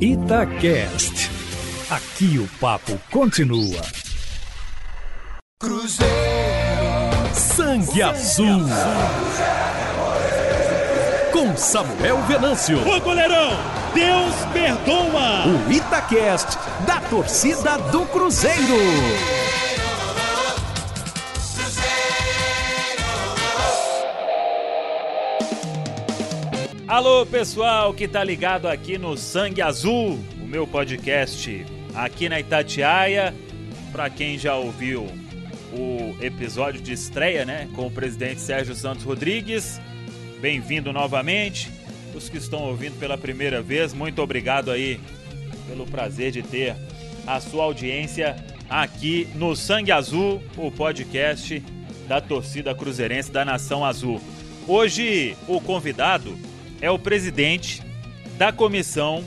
Itacast. Aqui o papo continua. Cruzeiro. Sangue Azul. Com Samuel Venâncio. Ô goleirão, Deus perdoa. O Itacast da torcida do Cruzeiro. Alô, pessoal que tá ligado aqui no Sangue Azul, o meu podcast aqui na Itatiaia. Para quem já ouviu o episódio de estreia, né, com o presidente Sérgio Santos Rodrigues, bem-vindo novamente. Os que estão ouvindo pela primeira vez, muito obrigado aí pelo prazer de ter a sua audiência aqui no Sangue Azul, o podcast da torcida cruzeirense da Nação Azul. Hoje o convidado é o presidente da comissão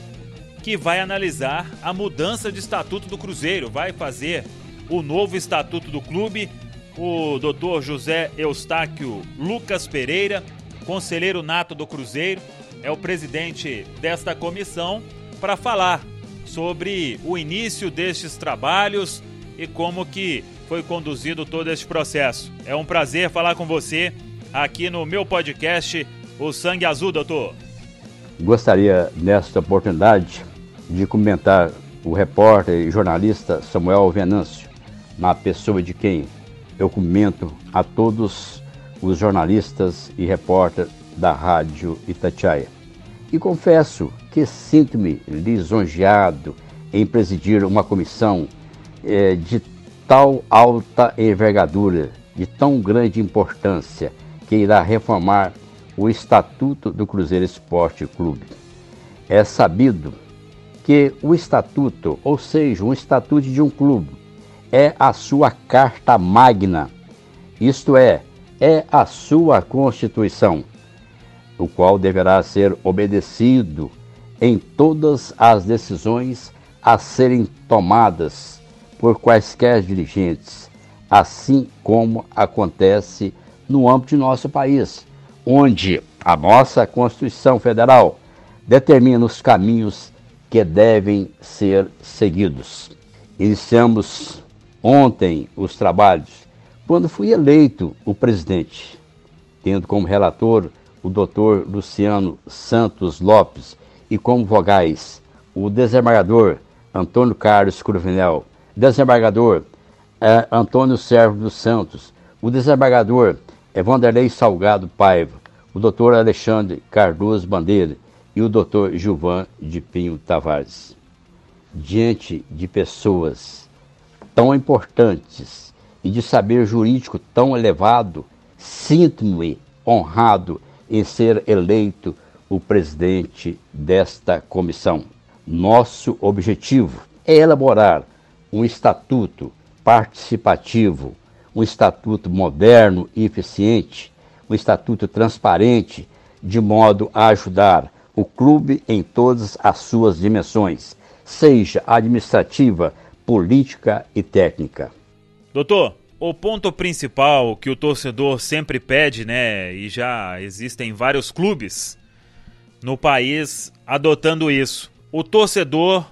que vai analisar a mudança de estatuto do Cruzeiro, vai fazer o novo estatuto do clube. O doutor José Eustáquio Lucas Pereira, conselheiro nato do Cruzeiro, é o presidente desta comissão para falar sobre o início destes trabalhos e como que foi conduzido todo este processo. É um prazer falar com você aqui no meu podcast o sangue azul, doutor. Gostaria, nesta oportunidade, de comentar o repórter e jornalista Samuel Venâncio, na pessoa de quem eu comento a todos os jornalistas e repórteres da Rádio Itatiaia. E confesso que sinto-me lisonjeado em presidir uma comissão eh, de tal alta envergadura, de tão grande importância, que irá reformar o Estatuto do Cruzeiro Esporte Clube. É sabido que o estatuto, ou seja, um estatuto de um clube, é a sua carta magna, isto é, é a sua constituição, o qual deverá ser obedecido em todas as decisões a serem tomadas por quaisquer dirigentes, assim como acontece no âmbito de nosso país onde a nossa Constituição Federal determina os caminhos que devem ser seguidos. Iniciamos ontem os trabalhos quando fui eleito o presidente, tendo como relator o doutor Luciano Santos Lopes e como vogais o desembargador Antônio Carlos Cruvinel, desembargador eh, Antônio Servo dos Santos, o desembargador é Vanderlei Salgado Paiva, o doutor Alexandre Cardoso Bandeira e o doutor Gilvan de Pinho Tavares. Diante de pessoas tão importantes e de saber jurídico tão elevado, sinto-me honrado em ser eleito o presidente desta comissão. Nosso objetivo é elaborar um estatuto participativo um estatuto moderno e eficiente, um estatuto transparente, de modo a ajudar o clube em todas as suas dimensões, seja administrativa, política e técnica. Doutor, o ponto principal que o torcedor sempre pede, né, e já existem vários clubes no país adotando isso. O torcedor,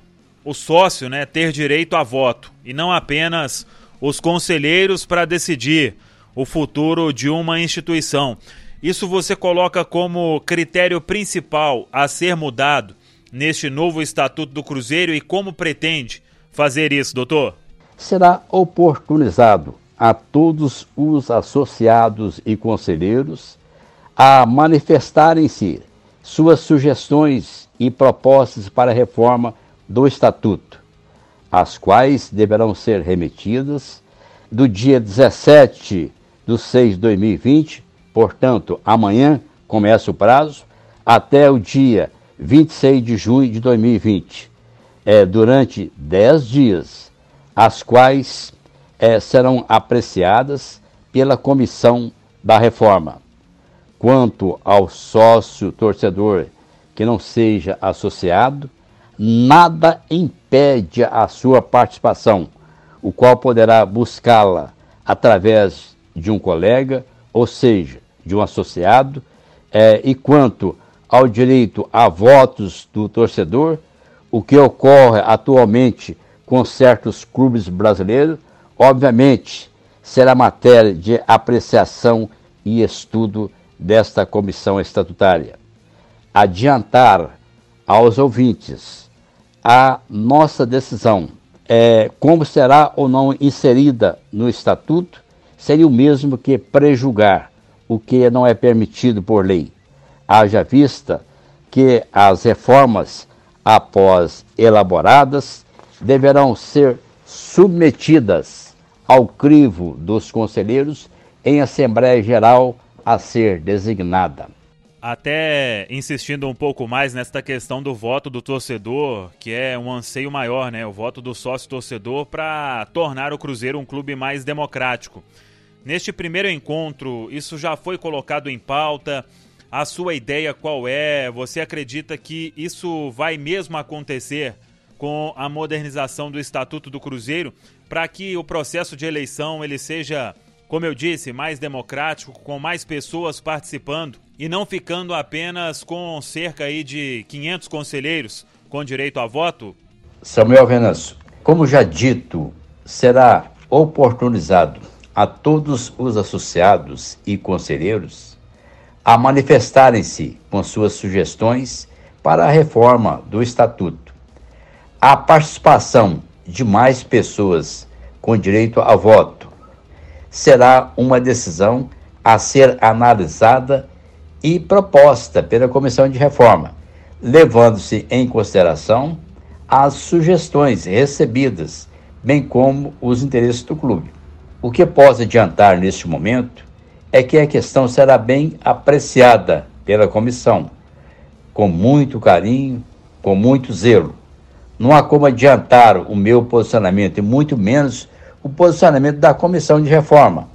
o sócio, né, ter direito a voto e não apenas os conselheiros para decidir o futuro de uma instituição. Isso você coloca como critério principal a ser mudado neste novo Estatuto do Cruzeiro e como pretende fazer isso, doutor? Será oportunizado a todos os associados e conselheiros a manifestarem-se suas sugestões e propostas para a reforma do Estatuto as quais deverão ser remetidas do dia 17 de 6 de 2020, portanto, amanhã começa o prazo, até o dia 26 de junho de 2020, é, durante 10 dias, as quais é, serão apreciadas pela comissão da reforma. Quanto ao sócio torcedor que não seja associado, nada impede a sua participação, o qual poderá buscá-la através de um colega, ou seja, de um associado, é, e quanto ao direito a votos do torcedor, o que ocorre atualmente com certos clubes brasileiros, obviamente será matéria de apreciação e estudo desta comissão estatutária. Adiantar aos ouvintes a nossa decisão é, como será ou não inserida no estatuto seria o mesmo que prejulgar o que não é permitido por lei. Haja vista que as reformas, após elaboradas, deverão ser submetidas ao crivo dos conselheiros em Assembleia Geral a ser designada. Até insistindo um pouco mais nesta questão do voto do torcedor, que é um anseio maior, né? O voto do sócio torcedor para tornar o Cruzeiro um clube mais democrático. Neste primeiro encontro, isso já foi colocado em pauta? A sua ideia qual é? Você acredita que isso vai mesmo acontecer com a modernização do Estatuto do Cruzeiro para que o processo de eleição ele seja, como eu disse, mais democrático, com mais pessoas participando e não ficando apenas com cerca aí de 500 conselheiros com direito a voto? Samuel Venâncio, como já dito, será oportunizado a todos os associados e conselheiros a manifestarem-se com suas sugestões para a reforma do Estatuto. A participação de mais pessoas com direito a voto será uma decisão a ser analisada e proposta pela Comissão de Reforma, levando-se em consideração as sugestões recebidas, bem como os interesses do clube. O que posso adiantar neste momento é que a questão será bem apreciada pela comissão, com muito carinho, com muito zelo. Não há como adiantar o meu posicionamento e muito menos o posicionamento da comissão de reforma,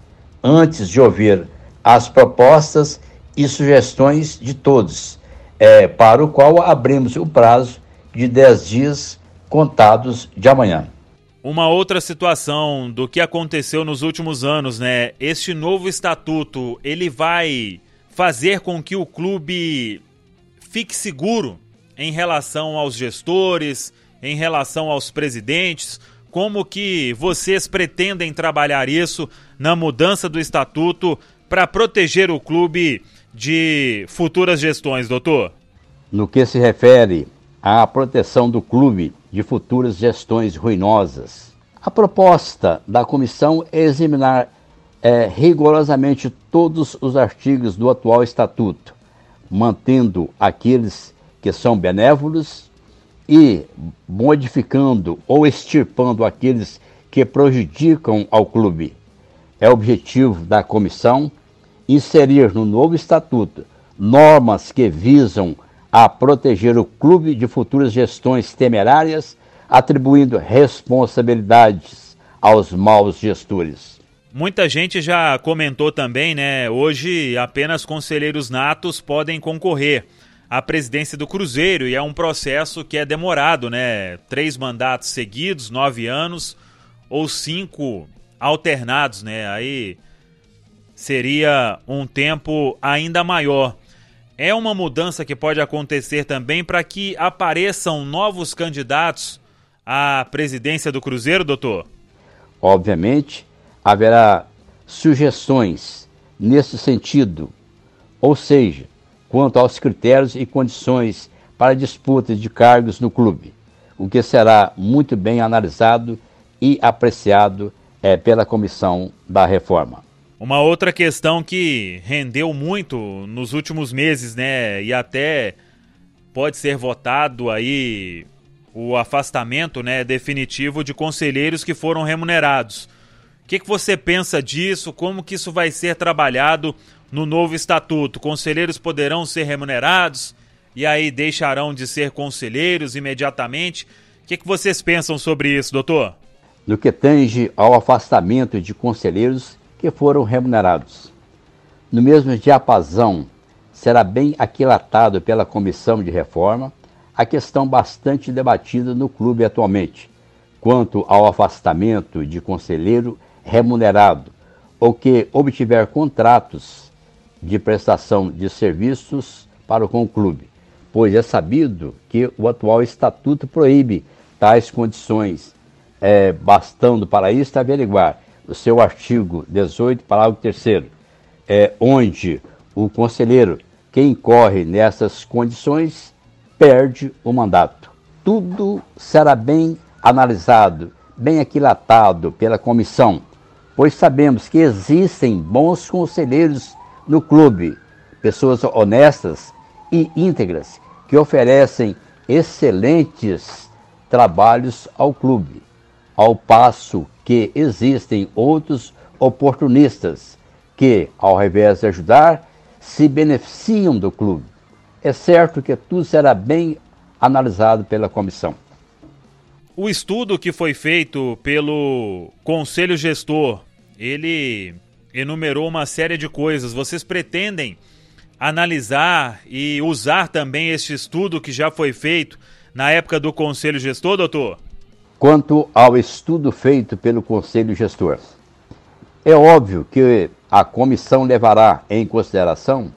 antes de ouvir as propostas e sugestões de todos, é, para o qual abrimos o prazo de 10 dias contados de amanhã. Uma outra situação do que aconteceu nos últimos anos, né? Este novo estatuto, ele vai fazer com que o clube fique seguro em relação aos gestores, em relação aos presidentes, como que vocês pretendem trabalhar isso na mudança do estatuto para proteger o clube de futuras gestões, doutor? No que se refere à proteção do clube de futuras gestões ruinosas, a proposta da comissão é examinar é, rigorosamente todos os artigos do atual estatuto, mantendo aqueles que são benévolos e modificando ou extirpando aqueles que prejudicam ao clube. É objetivo da comissão inserir no novo estatuto normas que visam a proteger o clube de futuras gestões temerárias, atribuindo responsabilidades aos maus gestores. Muita gente já comentou também, né? Hoje apenas conselheiros natos podem concorrer à presidência do Cruzeiro e é um processo que é demorado, né? Três mandatos seguidos, nove anos, ou cinco alternados, né? Aí seria um tempo ainda maior. É uma mudança que pode acontecer também para que apareçam novos candidatos à presidência do Cruzeiro, doutor? Obviamente, haverá sugestões nesse sentido, ou seja, quanto aos critérios e condições para disputa de cargos no clube, o que será muito bem analisado e apreciado é, pela comissão da reforma. Uma outra questão que rendeu muito nos últimos meses, né? E até pode ser votado aí o afastamento, né, definitivo de conselheiros que foram remunerados. O que, que você pensa disso? Como que isso vai ser trabalhado no novo estatuto? Conselheiros poderão ser remunerados e aí deixarão de ser conselheiros imediatamente? O que, que vocês pensam sobre isso, doutor? No que tange ao afastamento de conselheiros, que foram remunerados. No mesmo diapasão, será bem aquilatado pela comissão de reforma a questão bastante debatida no clube atualmente, quanto ao afastamento de conselheiro remunerado ou que obtiver contratos de prestação de serviços para com o clube, pois é sabido que o atual estatuto proíbe tais condições, é, bastando para isso averiguar o seu artigo 18, parágrafo 3 é, onde o conselheiro que incorre nessas condições perde o mandato. Tudo será bem analisado, bem aquilatado pela comissão, pois sabemos que existem bons conselheiros no clube, pessoas honestas e íntegras que oferecem excelentes trabalhos ao clube, ao passo que existem outros oportunistas que, ao invés de ajudar, se beneficiam do clube. É certo que tudo será bem analisado pela comissão. O estudo que foi feito pelo Conselho Gestor, ele enumerou uma série de coisas. Vocês pretendem analisar e usar também este estudo que já foi feito na época do Conselho Gestor, doutor? Quanto ao estudo feito pelo Conselho Gestor, é óbvio que a comissão levará em consideração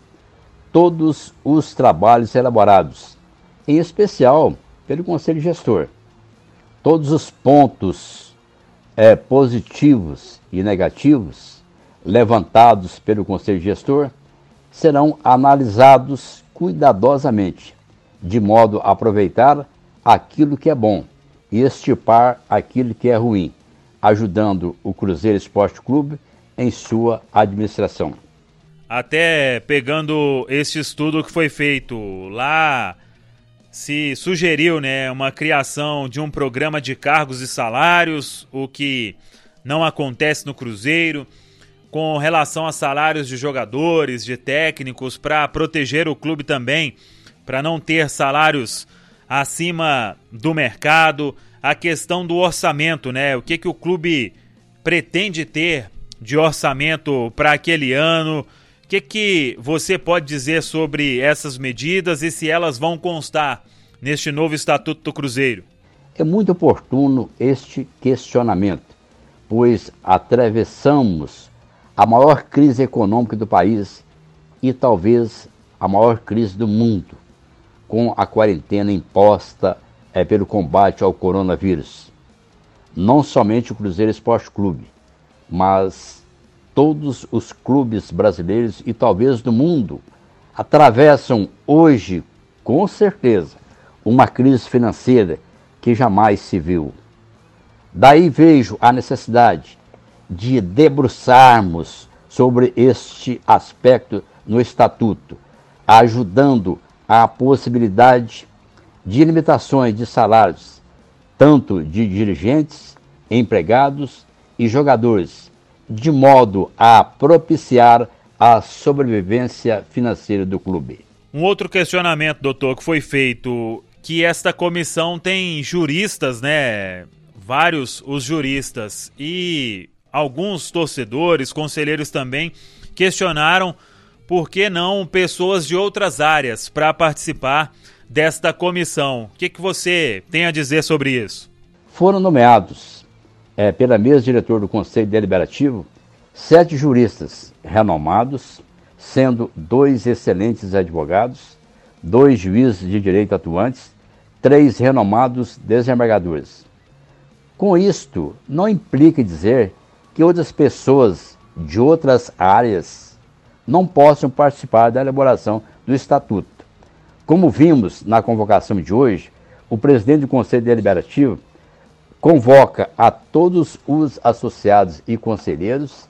todos os trabalhos elaborados, em especial pelo Conselho Gestor todos os pontos é, positivos e negativos levantados pelo Conselho Gestor serão analisados cuidadosamente, de modo a aproveitar aquilo que é bom e estipar aquilo que é ruim, ajudando o Cruzeiro Esporte Clube em sua administração. Até pegando esse estudo que foi feito lá se sugeriu né, uma criação de um programa de cargos e salários, o que não acontece no Cruzeiro, com relação a salários de jogadores, de técnicos, para proteger o clube também, para não ter salários acima do mercado, a questão do orçamento, né? O que, que o clube pretende ter de orçamento para aquele ano, que, que você pode dizer sobre essas medidas e se elas vão constar neste novo Estatuto do Cruzeiro? É muito oportuno este questionamento, pois atravessamos a maior crise econômica do país e talvez a maior crise do mundo, com a quarentena imposta é, pelo combate ao coronavírus. Não somente o Cruzeiro Esporte Clube, mas todos os clubes brasileiros e talvez do mundo atravessam hoje, com certeza, uma crise financeira que jamais se viu. Daí vejo a necessidade de debruçarmos sobre este aspecto no Estatuto, ajudando a possibilidade de limitações de salários, tanto de dirigentes, empregados e jogadores, de modo a propiciar a sobrevivência financeira do clube. Um outro questionamento, doutor, que foi feito, que esta comissão tem juristas, né? Vários os juristas e alguns torcedores, conselheiros também questionaram por que não pessoas de outras áreas para participar desta comissão. O que, que você tem a dizer sobre isso? Foram nomeados é, pela mesa diretor do Conselho Deliberativo, sete juristas renomados, sendo dois excelentes advogados, dois juízes de direito atuantes, três renomados desembargadores. Com isto, não implica dizer que outras pessoas de outras áreas não possam participar da elaboração do Estatuto. Como vimos na convocação de hoje, o presidente do Conselho Deliberativo convoca a todos os associados e conselheiros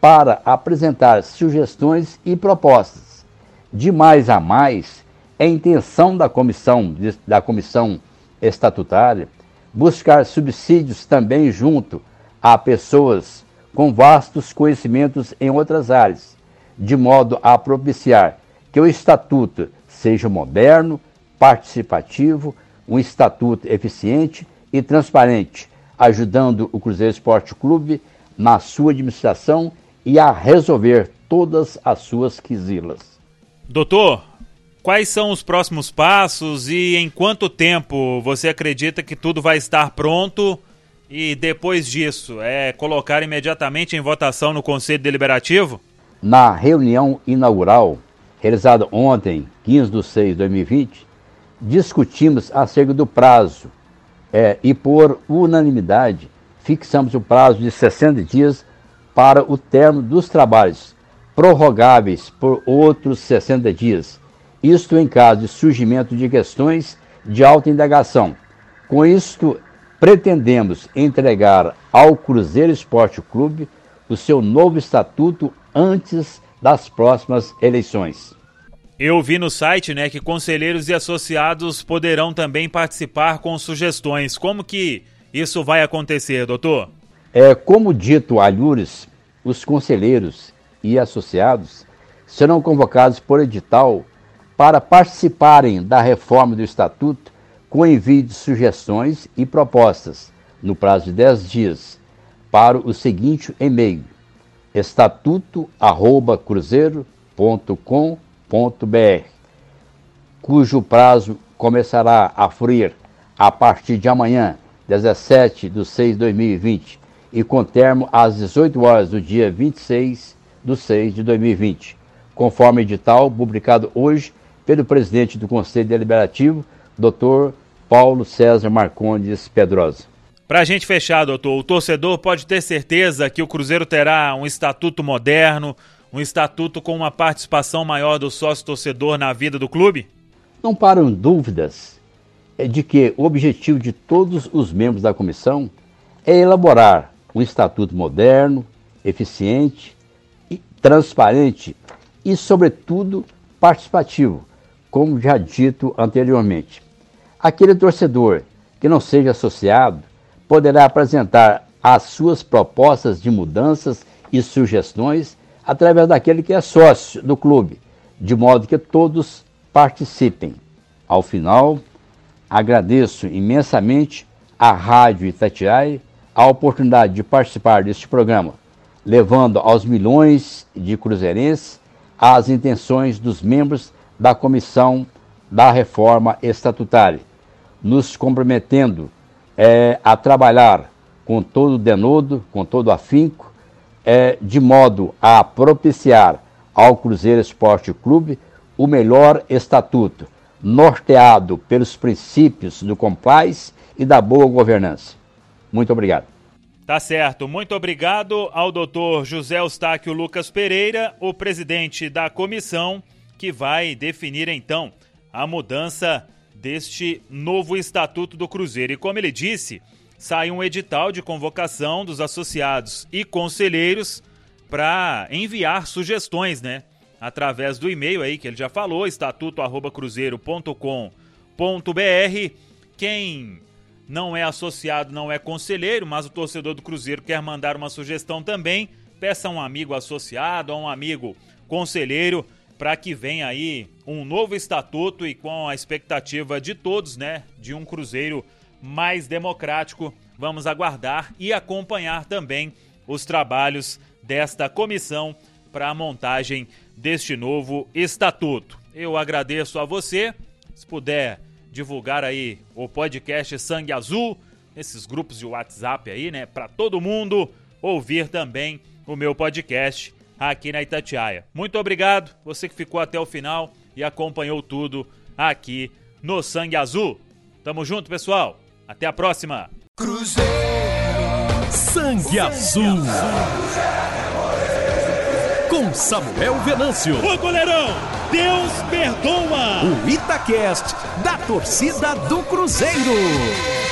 para apresentar sugestões e propostas. De mais a mais, é intenção da comissão, da comissão estatutária buscar subsídios também junto a pessoas com vastos conhecimentos em outras áreas, de modo a propiciar que o estatuto seja moderno, participativo, um estatuto eficiente e transparente, ajudando o Cruzeiro Esporte Clube na sua administração e a resolver todas as suas quisilas. Doutor, quais são os próximos passos e em quanto tempo você acredita que tudo vai estar pronto? E depois disso, é colocar imediatamente em votação no Conselho Deliberativo? Na reunião inaugural, realizada ontem, 15 de 6 de 2020, discutimos acerca do prazo é, e, por unanimidade, fixamos o prazo de 60 dias para o termo dos trabalhos, prorrogáveis por outros 60 dias, isto em caso de surgimento de questões de alta indagação. Com isto, pretendemos entregar ao Cruzeiro Esporte Clube o seu novo estatuto antes das próximas eleições. Eu vi no site, né, que conselheiros e associados poderão também participar com sugestões. Como que isso vai acontecer, doutor? É, como dito a Lures, os conselheiros e associados serão convocados por edital para participarem da reforma do estatuto com envio de sugestões e propostas no prazo de 10 dias para o seguinte e-mail: estatuto@cruzeiro.com www.cultura.br, cujo prazo começará a fluir a partir de amanhã, 17 de 6 de 2020, e com termo às 18 horas do dia 26 de 6 de 2020, conforme edital publicado hoje pelo presidente do Conselho Deliberativo, Dr. Paulo César Marcondes Pedrosa. Para a gente fechar, doutor, o torcedor pode ter certeza que o Cruzeiro terá um estatuto moderno, um estatuto com uma participação maior do sócio-torcedor na vida do clube? Não param dúvidas é de que o objetivo de todos os membros da comissão é elaborar um estatuto moderno, eficiente, transparente e, sobretudo, participativo, como já dito anteriormente. Aquele torcedor que não seja associado poderá apresentar as suas propostas de mudanças e sugestões através daquele que é sócio do clube, de modo que todos participem. Ao final, agradeço imensamente à Rádio Itatiaia a oportunidade de participar deste programa, levando aos milhões de cruzeirenses as intenções dos membros da Comissão da Reforma Estatutária, nos comprometendo é, a trabalhar com todo denodo, com todo afinco, é, de modo a propiciar ao Cruzeiro Esporte Clube o melhor estatuto, norteado pelos princípios do compliance e da boa governança. Muito obrigado. Tá certo. Muito obrigado ao doutor José Eustáquio Lucas Pereira, o presidente da comissão, que vai definir então a mudança deste novo estatuto do Cruzeiro. E como ele disse, sai um edital de convocação dos associados e conselheiros para enviar sugestões, né? Através do e-mail aí que ele já falou, estatuto@cruzeiro.com.br. Quem não é associado, não é conselheiro, mas o torcedor do Cruzeiro quer mandar uma sugestão também, peça a um amigo associado, a um amigo conselheiro para que venha aí um novo estatuto e com a expectativa de todos, né, de um Cruzeiro mais democrático. Vamos aguardar e acompanhar também os trabalhos desta comissão para a montagem deste novo estatuto. Eu agradeço a você, se puder divulgar aí o podcast Sangue Azul nesses grupos de WhatsApp aí, né, para todo mundo ouvir também o meu podcast aqui na Itatiaia. Muito obrigado, você que ficou até o final e acompanhou tudo aqui no Sangue Azul. Tamo junto, pessoal. Até a próxima. Cruzeiro. Sangue Azul. Com Samuel Venâncio. Ô goleirão, Deus perdoa. O Itacast da torcida do Cruzeiro.